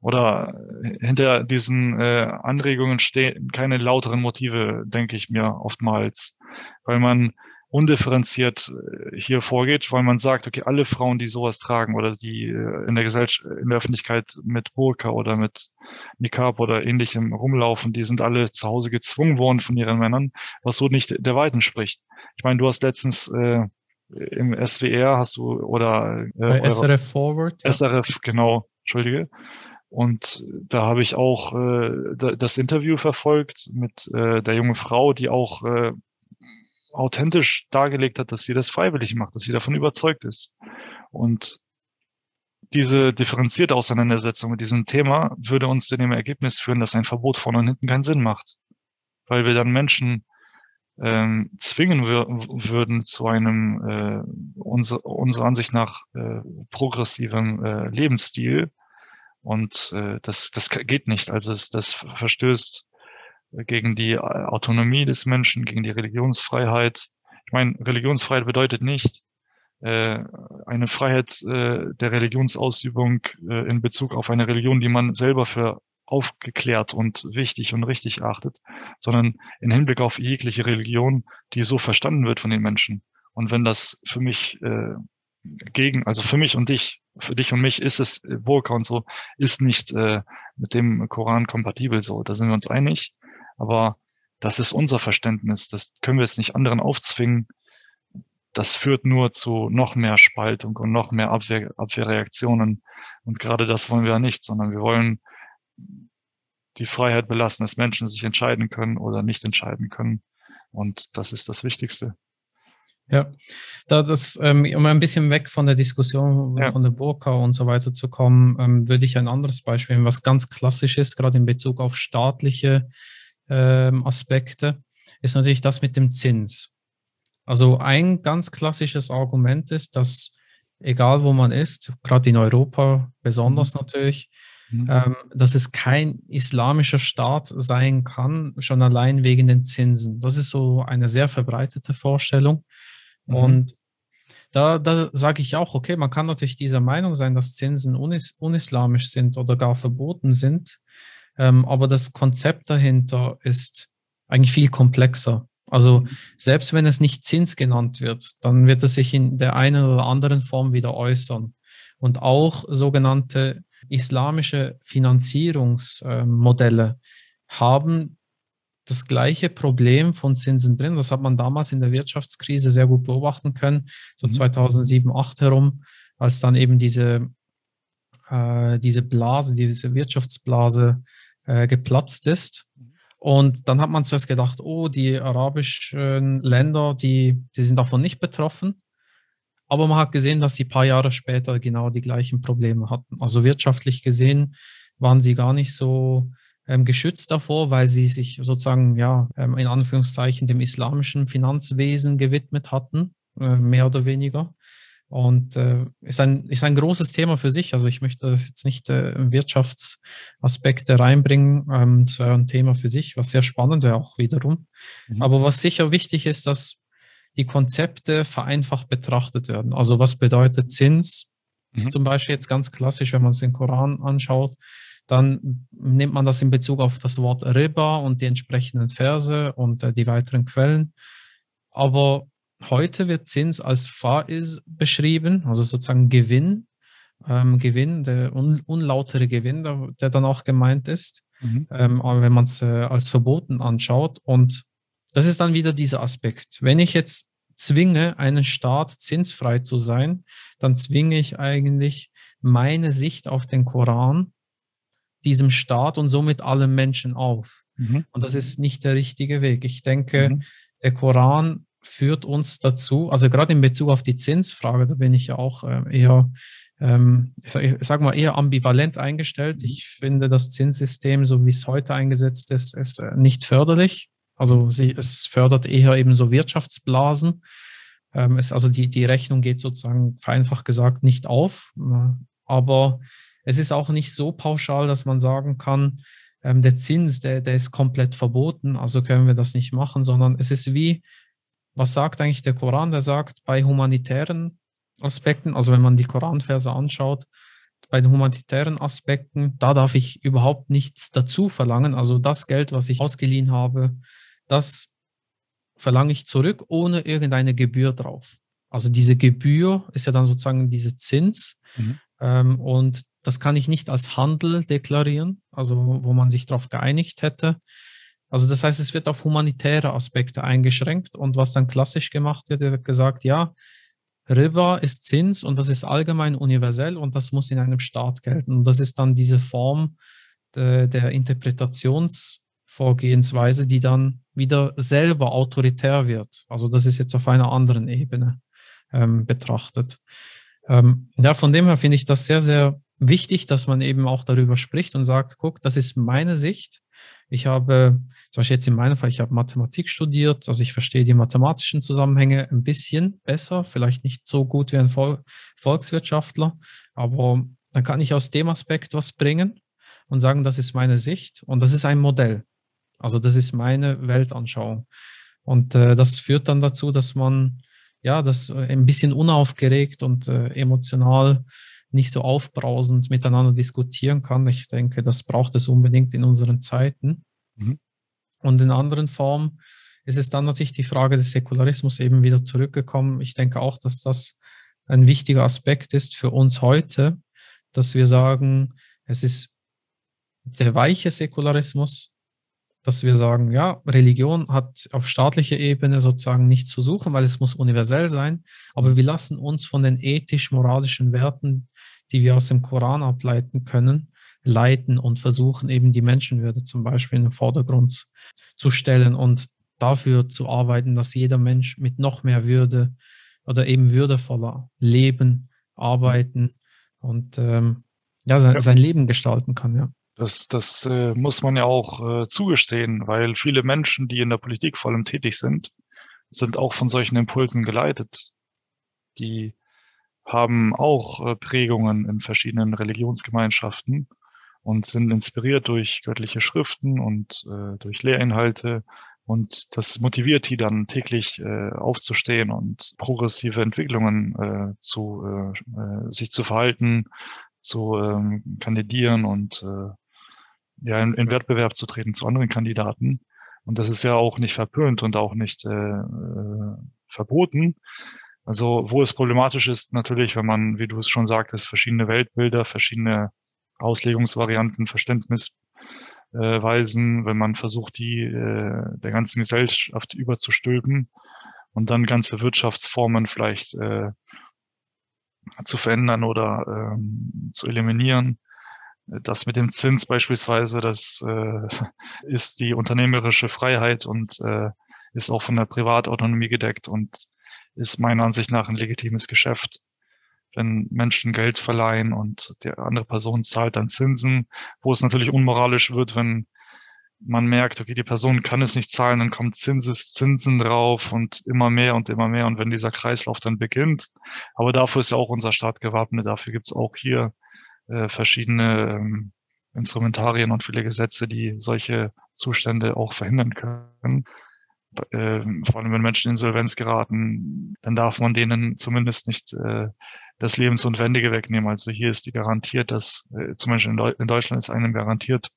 Oder hinter diesen äh, Anregungen stehen keine lauteren Motive, denke ich mir oftmals, weil man undifferenziert äh, hier vorgeht, weil man sagt, okay, alle Frauen, die sowas tragen oder die äh, in der Gesellschaft, in der Öffentlichkeit mit Burka oder mit Nikab oder ähnlichem rumlaufen, die sind alle zu Hause gezwungen worden von ihren Männern, was so nicht der Weiten spricht. Ich meine, du hast letztens äh, im SWR hast du oder äh, SRF Forward? ja. SRF, genau, Entschuldige. Und da habe ich auch äh, da, das Interview verfolgt mit äh, der jungen Frau, die auch äh, authentisch dargelegt hat, dass sie das freiwillig macht, dass sie davon überzeugt ist. Und diese differenzierte Auseinandersetzung mit diesem Thema würde uns zu dem Ergebnis führen, dass ein Verbot vorne und hinten keinen Sinn macht. Weil wir dann Menschen ähm, zwingen wür würden zu einem äh, unser, unserer Ansicht nach äh, progressiven äh, Lebensstil. Und äh, das, das geht nicht. Also es, das verstößt gegen die Autonomie des Menschen, gegen die Religionsfreiheit. Ich meine, Religionsfreiheit bedeutet nicht äh, eine Freiheit äh, der Religionsausübung äh, in Bezug auf eine Religion, die man selber für aufgeklärt und wichtig und richtig achtet, sondern in Hinblick auf jegliche Religion, die so verstanden wird von den Menschen. Und wenn das für mich äh, gegen, also für mich und dich, für dich und mich ist es äh, Burka und so, ist nicht äh, mit dem Koran kompatibel so. Da sind wir uns einig. Aber das ist unser Verständnis. Das können wir jetzt nicht anderen aufzwingen. Das führt nur zu noch mehr Spaltung und noch mehr Abwehr, Abwehrreaktionen. Und gerade das wollen wir ja nicht, sondern wir wollen die Freiheit belassen, dass Menschen sich entscheiden können oder nicht entscheiden können. Und das ist das Wichtigste. Ja, da das, ähm, um ein bisschen weg von der Diskussion Ja. von der Burka und so weiter zu kommen, ähm, würde ich ein anderes Beispiel, nehmen, was ganz klassisch ist, gerade in Bezug auf staatliche ähm, Aspekte, ist natürlich das mit dem Zins. Also ein ganz klassisches Argument ist, dass egal wo man ist, gerade in Europa besonders natürlich, mhm. ähm, dass es kein islamischer Staat sein kann, schon allein wegen den Zinsen. Das ist so eine sehr verbreitete Vorstellung. Mhm. Und da, da sage ich auch, okay, man kann natürlich dieser Meinung sein, dass Zinsen unis unislamisch sind oder gar verboten sind. Ähm, aber das Konzept dahinter ist eigentlich viel komplexer. Also mhm. selbst wenn es nicht Zins genannt wird, dann wird es sich in der einen oder anderen Form wieder äußern. Und auch sogenannte islamische Finanzierungsmodelle haben das gleiche Problem von Zinsen drin. Das hat man damals in der Wirtschaftskrise sehr gut beobachten können, so 2007, mhm. 2008 herum, als dann eben diese, äh, diese Blase, diese Wirtschaftsblase äh, geplatzt ist. Und dann hat man zuerst gedacht, oh, die arabischen Länder, die, die sind davon nicht betroffen. Aber man hat gesehen, dass sie ein paar Jahre später genau die gleichen Probleme hatten. Also wirtschaftlich gesehen waren sie gar nicht so ähm, geschützt davor, weil sie sich sozusagen, ja, ähm, in Anführungszeichen dem islamischen Finanzwesen gewidmet hatten, äh, mehr oder weniger. Und äh, ist, ein, ist ein großes Thema für sich. Also ich möchte das jetzt nicht äh, Wirtschaftsaspekte reinbringen. Ähm, das wäre ein Thema für sich, was sehr spannend wäre auch wiederum. Mhm. Aber was sicher wichtig ist, dass die Konzepte vereinfacht betrachtet werden. Also was bedeutet Zins? Mhm. Zum Beispiel jetzt ganz klassisch, wenn man es den Koran anschaut, dann nimmt man das in Bezug auf das Wort Riba und die entsprechenden Verse und äh, die weiteren Quellen. Aber Heute wird Zins als Faiz beschrieben, also sozusagen Gewinn, ähm, Gewinn, der un unlautere Gewinn, der, der, dann auch gemeint ist, mhm. ähm, wenn man es äh, als verboten anschaut. Und das ist dann wieder dieser Aspekt. Wenn ich jetzt zwinge, einen Staat zinsfrei zu sein, dann zwinge ich eigentlich meine Sicht auf den Koran diesem Staat und somit allen Menschen auf. Mhm. Und das ist nicht der richtige Weg. Ich denke, mhm. der Koran führt uns dazu, also gerade in Bezug auf die Zinsfrage, da bin ich ja auch äh, eher, ähm, ich sage sag mal, eher ambivalent eingestellt. Ich finde das Zinssystem, so wie es heute eingesetzt ist, ist äh, nicht förderlich. Also sie, es fördert eher eben so Wirtschaftsblasen. Ähm, es, also die, die Rechnung geht sozusagen vereinfacht gesagt nicht auf. Äh, aber es ist auch nicht so pauschal, dass man sagen kann, ähm, der Zins, der, der ist komplett verboten, also können wir das nicht machen, sondern es ist wie was sagt eigentlich der Koran? Der sagt, bei humanitären Aspekten, also wenn man die Koranverse anschaut, bei den humanitären Aspekten, da darf ich überhaupt nichts dazu verlangen. Also das Geld, was ich ausgeliehen habe, das verlange ich zurück ohne irgendeine Gebühr drauf. Also diese Gebühr ist ja dann sozusagen diese Zins mhm. ähm, und das kann ich nicht als Handel deklarieren, also wo man sich darauf geeinigt hätte, also das heißt, es wird auf humanitäre Aspekte eingeschränkt und was dann klassisch gemacht wird, wird gesagt, ja, Riba ist Zins und das ist allgemein universell und das muss in einem Staat gelten. Und das ist dann diese Form de, der Interpretationsvorgehensweise, die dann wieder selber autoritär wird. Also das ist jetzt auf einer anderen Ebene ähm, betrachtet. Ähm, ja, von dem her finde ich das sehr, sehr wichtig, dass man eben auch darüber spricht und sagt, guck, das ist meine Sicht. Ich habe zum Beispiel jetzt in meinem Fall, ich habe Mathematik studiert, also ich verstehe die mathematischen Zusammenhänge ein bisschen besser, vielleicht nicht so gut wie ein Vol Volkswirtschaftler, aber dann kann ich aus dem Aspekt was bringen und sagen, das ist meine Sicht und das ist ein Modell. Also das ist meine Weltanschauung. Und äh, das führt dann dazu, dass man ja das äh, ein bisschen unaufgeregt und äh, emotional nicht so aufbrausend miteinander diskutieren kann. Ich denke, das braucht es unbedingt in unseren Zeiten. Mhm. Und in anderen Formen ist es dann natürlich die Frage des Säkularismus eben wieder zurückgekommen. Ich denke auch, dass das ein wichtiger Aspekt ist für uns heute, dass wir sagen, es ist der weiche Säkularismus, dass wir sagen, ja, Religion hat auf staatlicher Ebene sozusagen nichts zu suchen, weil es muss universell sein, aber wir lassen uns von den ethisch-moralischen Werten, die wir aus dem Koran ableiten können, leiten und versuchen eben die Menschenwürde zum Beispiel in den Vordergrund zu stellen und dafür zu arbeiten, dass jeder Mensch mit noch mehr Würde oder eben würdevoller leben, arbeiten und ähm, ja, sein, ja. sein, Leben gestalten kann, ja. Das, das äh, muss man ja auch äh, zugestehen, weil viele Menschen, die in der Politik vor allem tätig sind, sind auch von solchen Impulsen geleitet. Die haben auch äh, Prägungen in verschiedenen Religionsgemeinschaften und sind inspiriert durch göttliche Schriften und äh, durch Lehrinhalte. Und das motiviert die dann täglich äh, aufzustehen und progressive Entwicklungen äh, zu äh, äh sich zu verhalten, zu ähm, kandidieren und äh, ja in, in Wettbewerb zu treten zu anderen Kandidaten. Und das ist ja auch nicht verpönt und auch nicht äh, äh, verboten. Also wo es problematisch ist, natürlich, wenn man, wie du es schon sagtest, verschiedene Weltbilder, verschiedene Auslegungsvarianten, Verständnisweisen, wenn man versucht, die äh, der ganzen Gesellschaft überzustülpen und dann ganze Wirtschaftsformen vielleicht äh, zu verändern oder ähm, zu eliminieren. Das mit dem Zins beispielsweise, das äh, ist die unternehmerische Freiheit und äh, ist auch von der Privatautonomie gedeckt und ist meiner Ansicht nach ein legitimes Geschäft. Wenn Menschen Geld verleihen und die andere Person zahlt dann Zinsen, wo es natürlich unmoralisch wird, wenn man merkt, okay, die Person kann es nicht zahlen, dann kommt Zinses, Zinsen drauf und immer mehr und immer mehr. Und wenn dieser Kreislauf dann beginnt, aber dafür ist ja auch unser Staat gewappnet, dafür gibt es auch hier äh, verschiedene ähm, Instrumentarien und viele Gesetze, die solche Zustände auch verhindern können. Äh, vor allem wenn Menschen in Insolvenz geraten, dann darf man denen zumindest nicht äh, das Lebensnotwendige wegnehmen. Also hier ist die garantiert, dass äh, zum Beispiel in, Deu in Deutschland ist einem garantiert,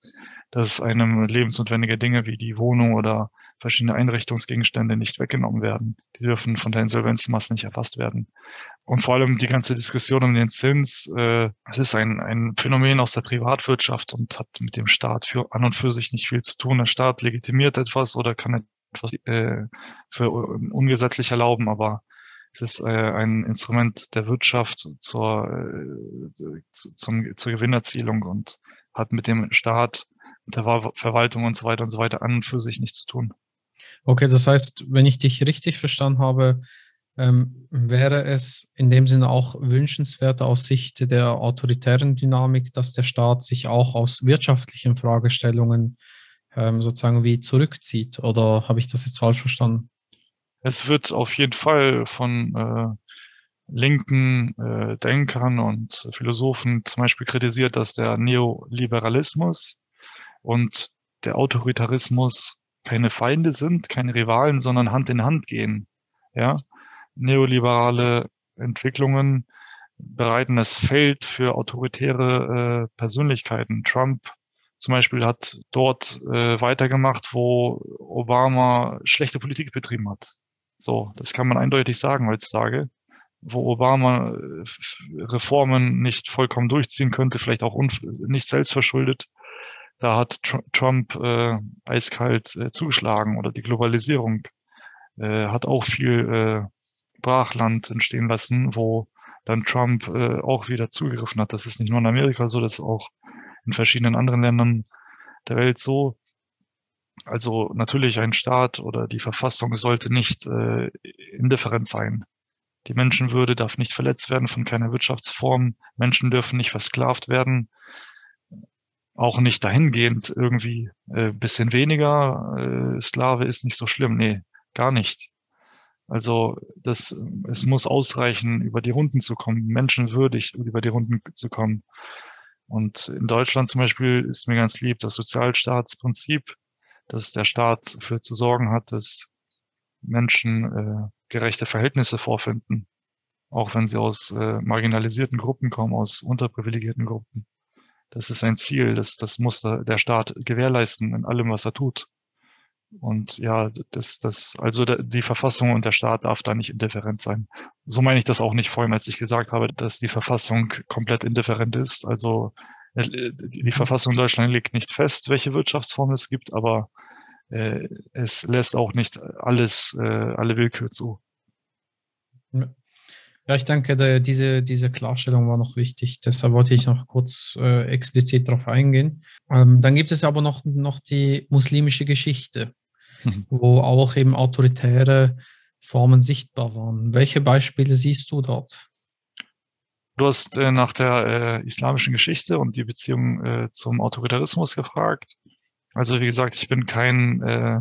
dass einem lebensnotwendige Dinge wie die Wohnung oder verschiedene Einrichtungsgegenstände nicht weggenommen werden. Die dürfen von der Insolvenzmasse nicht erfasst werden. Und vor allem die ganze Diskussion um den Zins, äh, es ist ein, ein Phänomen aus der Privatwirtschaft und hat mit dem Staat für, an und für sich nicht viel zu tun. Der Staat legitimiert etwas oder kann etwas äh, für ungesetzlich erlauben, aber es ist äh, ein Instrument der Wirtschaft zur, äh, zum, zur Gewinnerzielung und hat mit dem Staat, der Verwaltung und so weiter und so weiter an und für sich nichts zu tun. Okay, das heißt, wenn ich dich richtig verstanden habe, ähm, wäre es in dem Sinne auch wünschenswert aus Sicht der autoritären Dynamik, dass der Staat sich auch aus wirtschaftlichen Fragestellungen ähm, sozusagen wie zurückzieht? Oder habe ich das jetzt falsch verstanden? Es wird auf jeden Fall von äh, linken äh, Denkern und Philosophen zum Beispiel kritisiert, dass der Neoliberalismus und der Autoritarismus keine Feinde sind, keine Rivalen, sondern Hand in Hand gehen. Ja, neoliberale Entwicklungen bereiten das Feld für autoritäre äh, Persönlichkeiten. Trump zum Beispiel hat dort äh, weitergemacht, wo Obama schlechte Politik betrieben hat. So, das kann man eindeutig sagen heutzutage, wo Obama äh, Reformen nicht vollkommen durchziehen könnte, vielleicht auch nicht selbst verschuldet. Da hat Tr Trump äh, eiskalt äh, zugeschlagen oder die Globalisierung äh, hat auch viel äh, Brachland entstehen lassen, wo dann Trump äh, auch wieder zugegriffen hat. Das ist nicht nur in Amerika so, das ist auch in verschiedenen anderen Ländern der Welt so. Also natürlich ein Staat oder die Verfassung sollte nicht äh, indifferent sein. Die Menschenwürde darf nicht verletzt werden von keiner Wirtschaftsform. Menschen dürfen nicht versklavt werden. Auch nicht dahingehend irgendwie äh, bisschen weniger äh, Sklave ist nicht so schlimm. Nee, gar nicht. Also das, es muss ausreichen, über die Runden zu kommen, menschenwürdig über die Runden zu kommen. Und in Deutschland zum Beispiel ist mir ganz lieb das Sozialstaatsprinzip, dass der Staat dafür zu sorgen hat, dass Menschen äh, gerechte Verhältnisse vorfinden, auch wenn sie aus äh, marginalisierten Gruppen kommen, aus unterprivilegierten Gruppen. Das ist ein Ziel, das, das muss der Staat gewährleisten in allem, was er tut. Und ja, das, das, also die Verfassung und der Staat darf da nicht indifferent sein. So meine ich das auch nicht vorhin, als ich gesagt habe, dass die Verfassung komplett indifferent ist. Also äh, die Verfassung Deutschland legt nicht fest, welche Wirtschaftsform es gibt, aber äh, es lässt auch nicht alles, äh, alle Willkür zu. Ja, ich denke, der, diese, diese Klarstellung war noch wichtig. Deshalb wollte ich noch kurz äh, explizit darauf eingehen. Ähm, dann gibt es aber noch, noch die muslimische Geschichte, mhm. wo auch eben autoritäre Formen sichtbar waren. Welche Beispiele siehst du dort? Du hast äh, nach der äh, islamischen Geschichte und die Beziehung äh, zum Autoritarismus gefragt. Also wie gesagt, ich bin kein äh,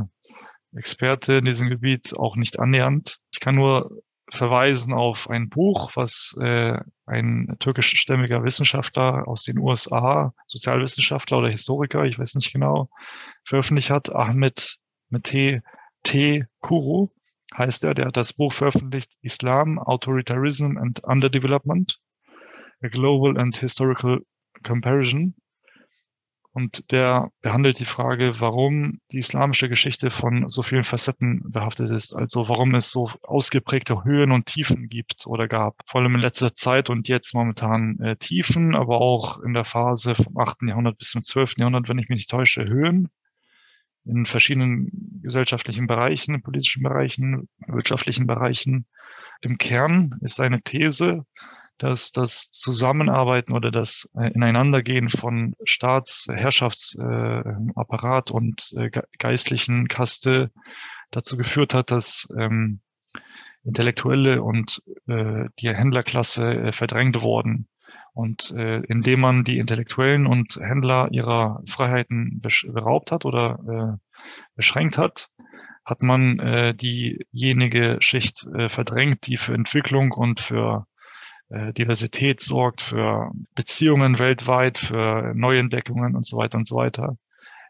Experte in diesem Gebiet, auch nicht annähernd. Ich kann nur verweisen auf ein Buch, was äh, ein türkischstämmiger Wissenschaftler aus den USA, Sozialwissenschaftler oder Historiker, ich weiß nicht genau, veröffentlicht hat. Ahmed mit T. Kuru heißt er, der hat das Buch veröffentlicht, Islam, Authoritarianism and Underdevelopment, a Global and Historical Comparison. Und der behandelt die Frage, warum die islamische Geschichte von so vielen Facetten behaftet ist. Also warum es so ausgeprägte Höhen und Tiefen gibt oder gab. Vor allem in letzter Zeit und jetzt momentan äh, Tiefen, aber auch in der Phase vom 8. Jahrhundert bis zum 12. Jahrhundert, wenn ich mich nicht täusche, Höhen in verschiedenen gesellschaftlichen Bereichen, politischen Bereichen, wirtschaftlichen Bereichen. Im Kern ist seine These, dass das Zusammenarbeiten oder das äh, Ineinandergehen von Staats-, Herrschaftsapparat und äh, geistlichen Kaste dazu geführt hat, dass ähm, Intellektuelle und äh, die Händlerklasse äh, verdrängt wurden. Und äh, indem man die Intellektuellen und Händler ihrer Freiheiten beraubt hat oder äh, beschränkt hat, hat man äh, diejenige Schicht äh, verdrängt, die für Entwicklung und für äh, Diversität sorgt, für Beziehungen weltweit, für Neuentdeckungen und so weiter und so weiter.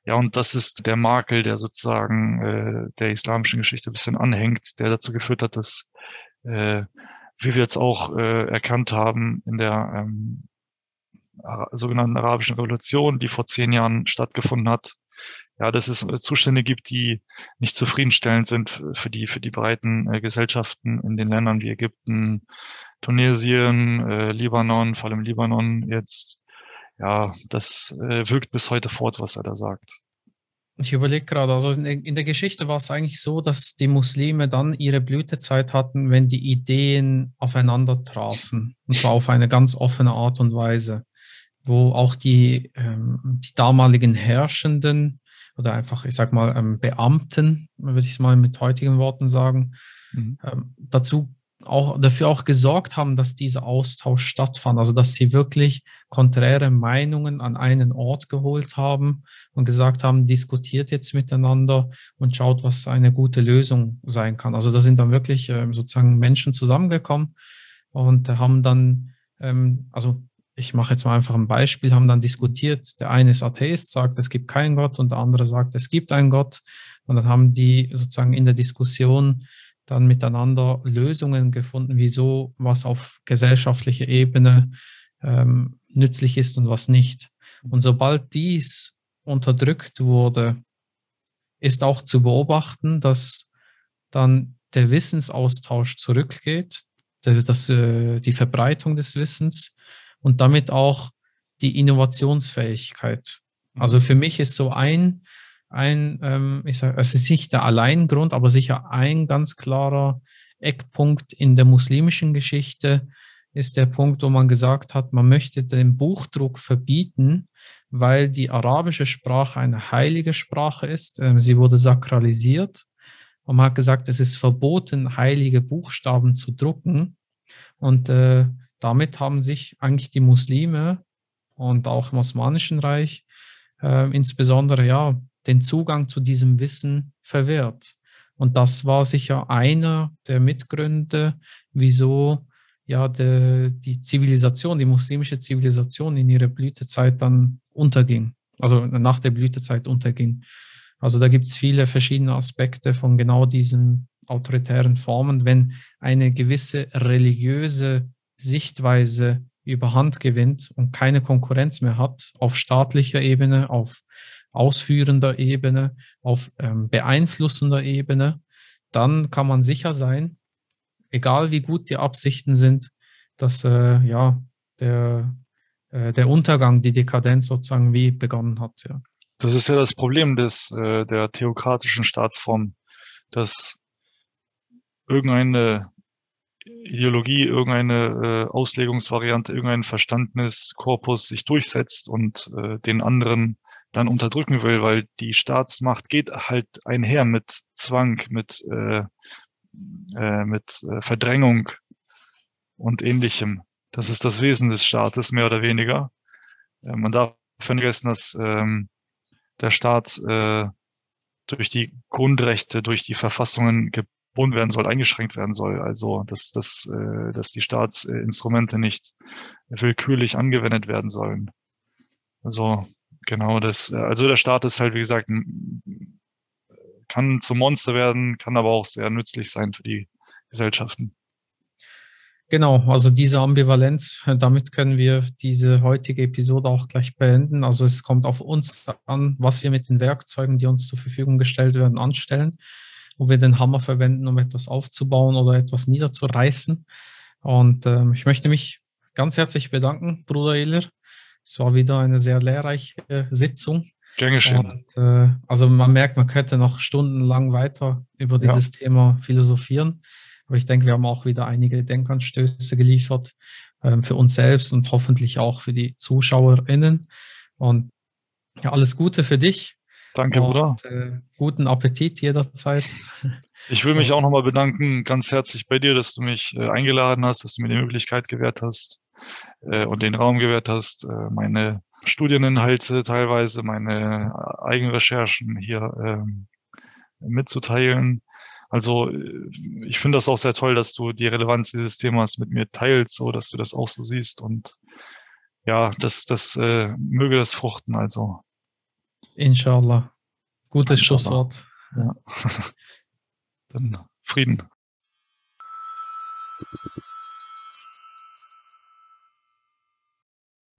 Ja, und das ist der Makel, der sozusagen äh, der islamischen Geschichte ein bisschen anhängt, der dazu geführt hat, dass, äh, wie wir jetzt auch äh, erkannt haben, in der ähm, sogenannten arabischen Revolution, die vor zehn Jahren stattgefunden hat, ja, dass es äh, Zustände gibt, die nicht zufriedenstellend sind für die, für die breiten äh, Gesellschaften in den Ländern wie Ägypten, Tunesien, äh, Libanon, vor allem Libanon jetzt. Ja, das äh, wirkt bis heute fort, was er da sagt. Ich überlege gerade, also in der Geschichte war es eigentlich so, dass die Muslime dann ihre Blütezeit hatten, wenn die Ideen aufeinander trafen. Und zwar auf eine ganz offene Art und Weise, wo auch die, ähm, die damaligen Herrschenden oder einfach, ich sag mal, ähm, Beamten, würde ich es mal mit heutigen Worten sagen, mhm. ähm, dazu auch dafür auch gesorgt haben, dass dieser Austausch stattfand. Also dass sie wirklich konträre Meinungen an einen Ort geholt haben und gesagt haben, diskutiert jetzt miteinander und schaut, was eine gute Lösung sein kann. Also da sind dann wirklich äh, sozusagen Menschen zusammengekommen und haben dann, ähm, also ich mache jetzt mal einfach ein Beispiel, haben dann diskutiert, der eine ist Atheist, sagt, es gibt keinen Gott und der andere sagt, es gibt einen Gott. Und dann haben die sozusagen in der Diskussion dann miteinander Lösungen gefunden, wieso was auf gesellschaftlicher Ebene ähm, nützlich ist und was nicht. Und sobald dies unterdrückt wurde, ist auch zu beobachten, dass dann der Wissensaustausch zurückgeht, das, das, äh, die Verbreitung des Wissens und damit auch die Innovationsfähigkeit. Also für mich ist so ein ein, ähm, ich sage, es ist nicht der Alleingrund, aber sicher ein ganz klarer Eckpunkt in der muslimischen Geschichte ist der Punkt, wo man gesagt hat, man möchte den Buchdruck verbieten, weil die arabische Sprache eine heilige Sprache ist. Ähm, sie wurde sakralisiert und man hat gesagt, es ist verboten, heilige Buchstaben zu drucken. Und äh, damit haben sich eigentlich die Muslime und auch im Osmanischen Reich äh, insbesondere ja den Zugang zu diesem Wissen verwehrt. Und das war sicher einer der Mitgründe, wieso ja de, die Zivilisation, die muslimische Zivilisation in ihrer Blütezeit dann unterging, also nach der Blütezeit unterging. Also da gibt es viele verschiedene Aspekte von genau diesen autoritären Formen. Wenn eine gewisse religiöse Sichtweise überhand gewinnt und keine Konkurrenz mehr hat auf staatlicher Ebene, auf ausführender Ebene, auf ähm, beeinflussender Ebene, dann kann man sicher sein, egal wie gut die Absichten sind, dass äh, ja der, äh, der Untergang, die Dekadenz sozusagen wie begonnen hat. Ja. Das ist ja das Problem des, äh, der theokratischen Staatsform, dass irgendeine Ideologie, irgendeine äh, Auslegungsvariante, irgendein Verstandniskorpus sich durchsetzt und äh, den anderen dann unterdrücken will, weil die Staatsmacht geht halt einher mit Zwang, mit, äh, äh, mit äh, Verdrängung und ähnlichem. Das ist das Wesen des Staates, mehr oder weniger. Äh, man darf vergessen, dass ähm, der Staat äh, durch die Grundrechte, durch die Verfassungen verboten werden soll, eingeschränkt werden soll. Also dass, dass, äh, dass die Staatsinstrumente nicht willkürlich angewendet werden sollen. Also genau das, also der Staat ist halt, wie gesagt, kann zum Monster werden, kann aber auch sehr nützlich sein für die Gesellschaften. Genau, also diese Ambivalenz, damit können wir diese heutige Episode auch gleich beenden. Also es kommt auf uns an, was wir mit den Werkzeugen, die uns zur Verfügung gestellt werden, anstellen. Ob wir den Hammer verwenden, um etwas aufzubauen oder etwas niederzureißen. Und ähm, ich möchte mich ganz herzlich bedanken, Bruder Ehler. Es war wieder eine sehr lehrreiche Sitzung. Gern geschehen. Und, äh, also man merkt, man könnte noch stundenlang weiter über dieses ja. Thema philosophieren. Aber ich denke, wir haben auch wieder einige Denkanstöße geliefert ähm, für uns selbst und hoffentlich auch für die ZuschauerInnen. Und ja, alles Gute für dich. Danke, und, Bruder. Äh, guten Appetit jederzeit. Ich will mich auch nochmal bedanken, ganz herzlich bei dir, dass du mich äh, eingeladen hast, dass du mir die Möglichkeit gewährt hast äh, und den Raum gewährt hast, äh, meine Studieninhalte teilweise, meine äh, eigenen Recherchen hier ähm, mitzuteilen. Also äh, ich finde das auch sehr toll, dass du die Relevanz dieses Themas mit mir teilst, so dass du das auch so siehst und ja, das, das äh, möge das fruchten. Also Inshallah. Gutes Inshallah. Schlusswort. Ja. Dann Frieden.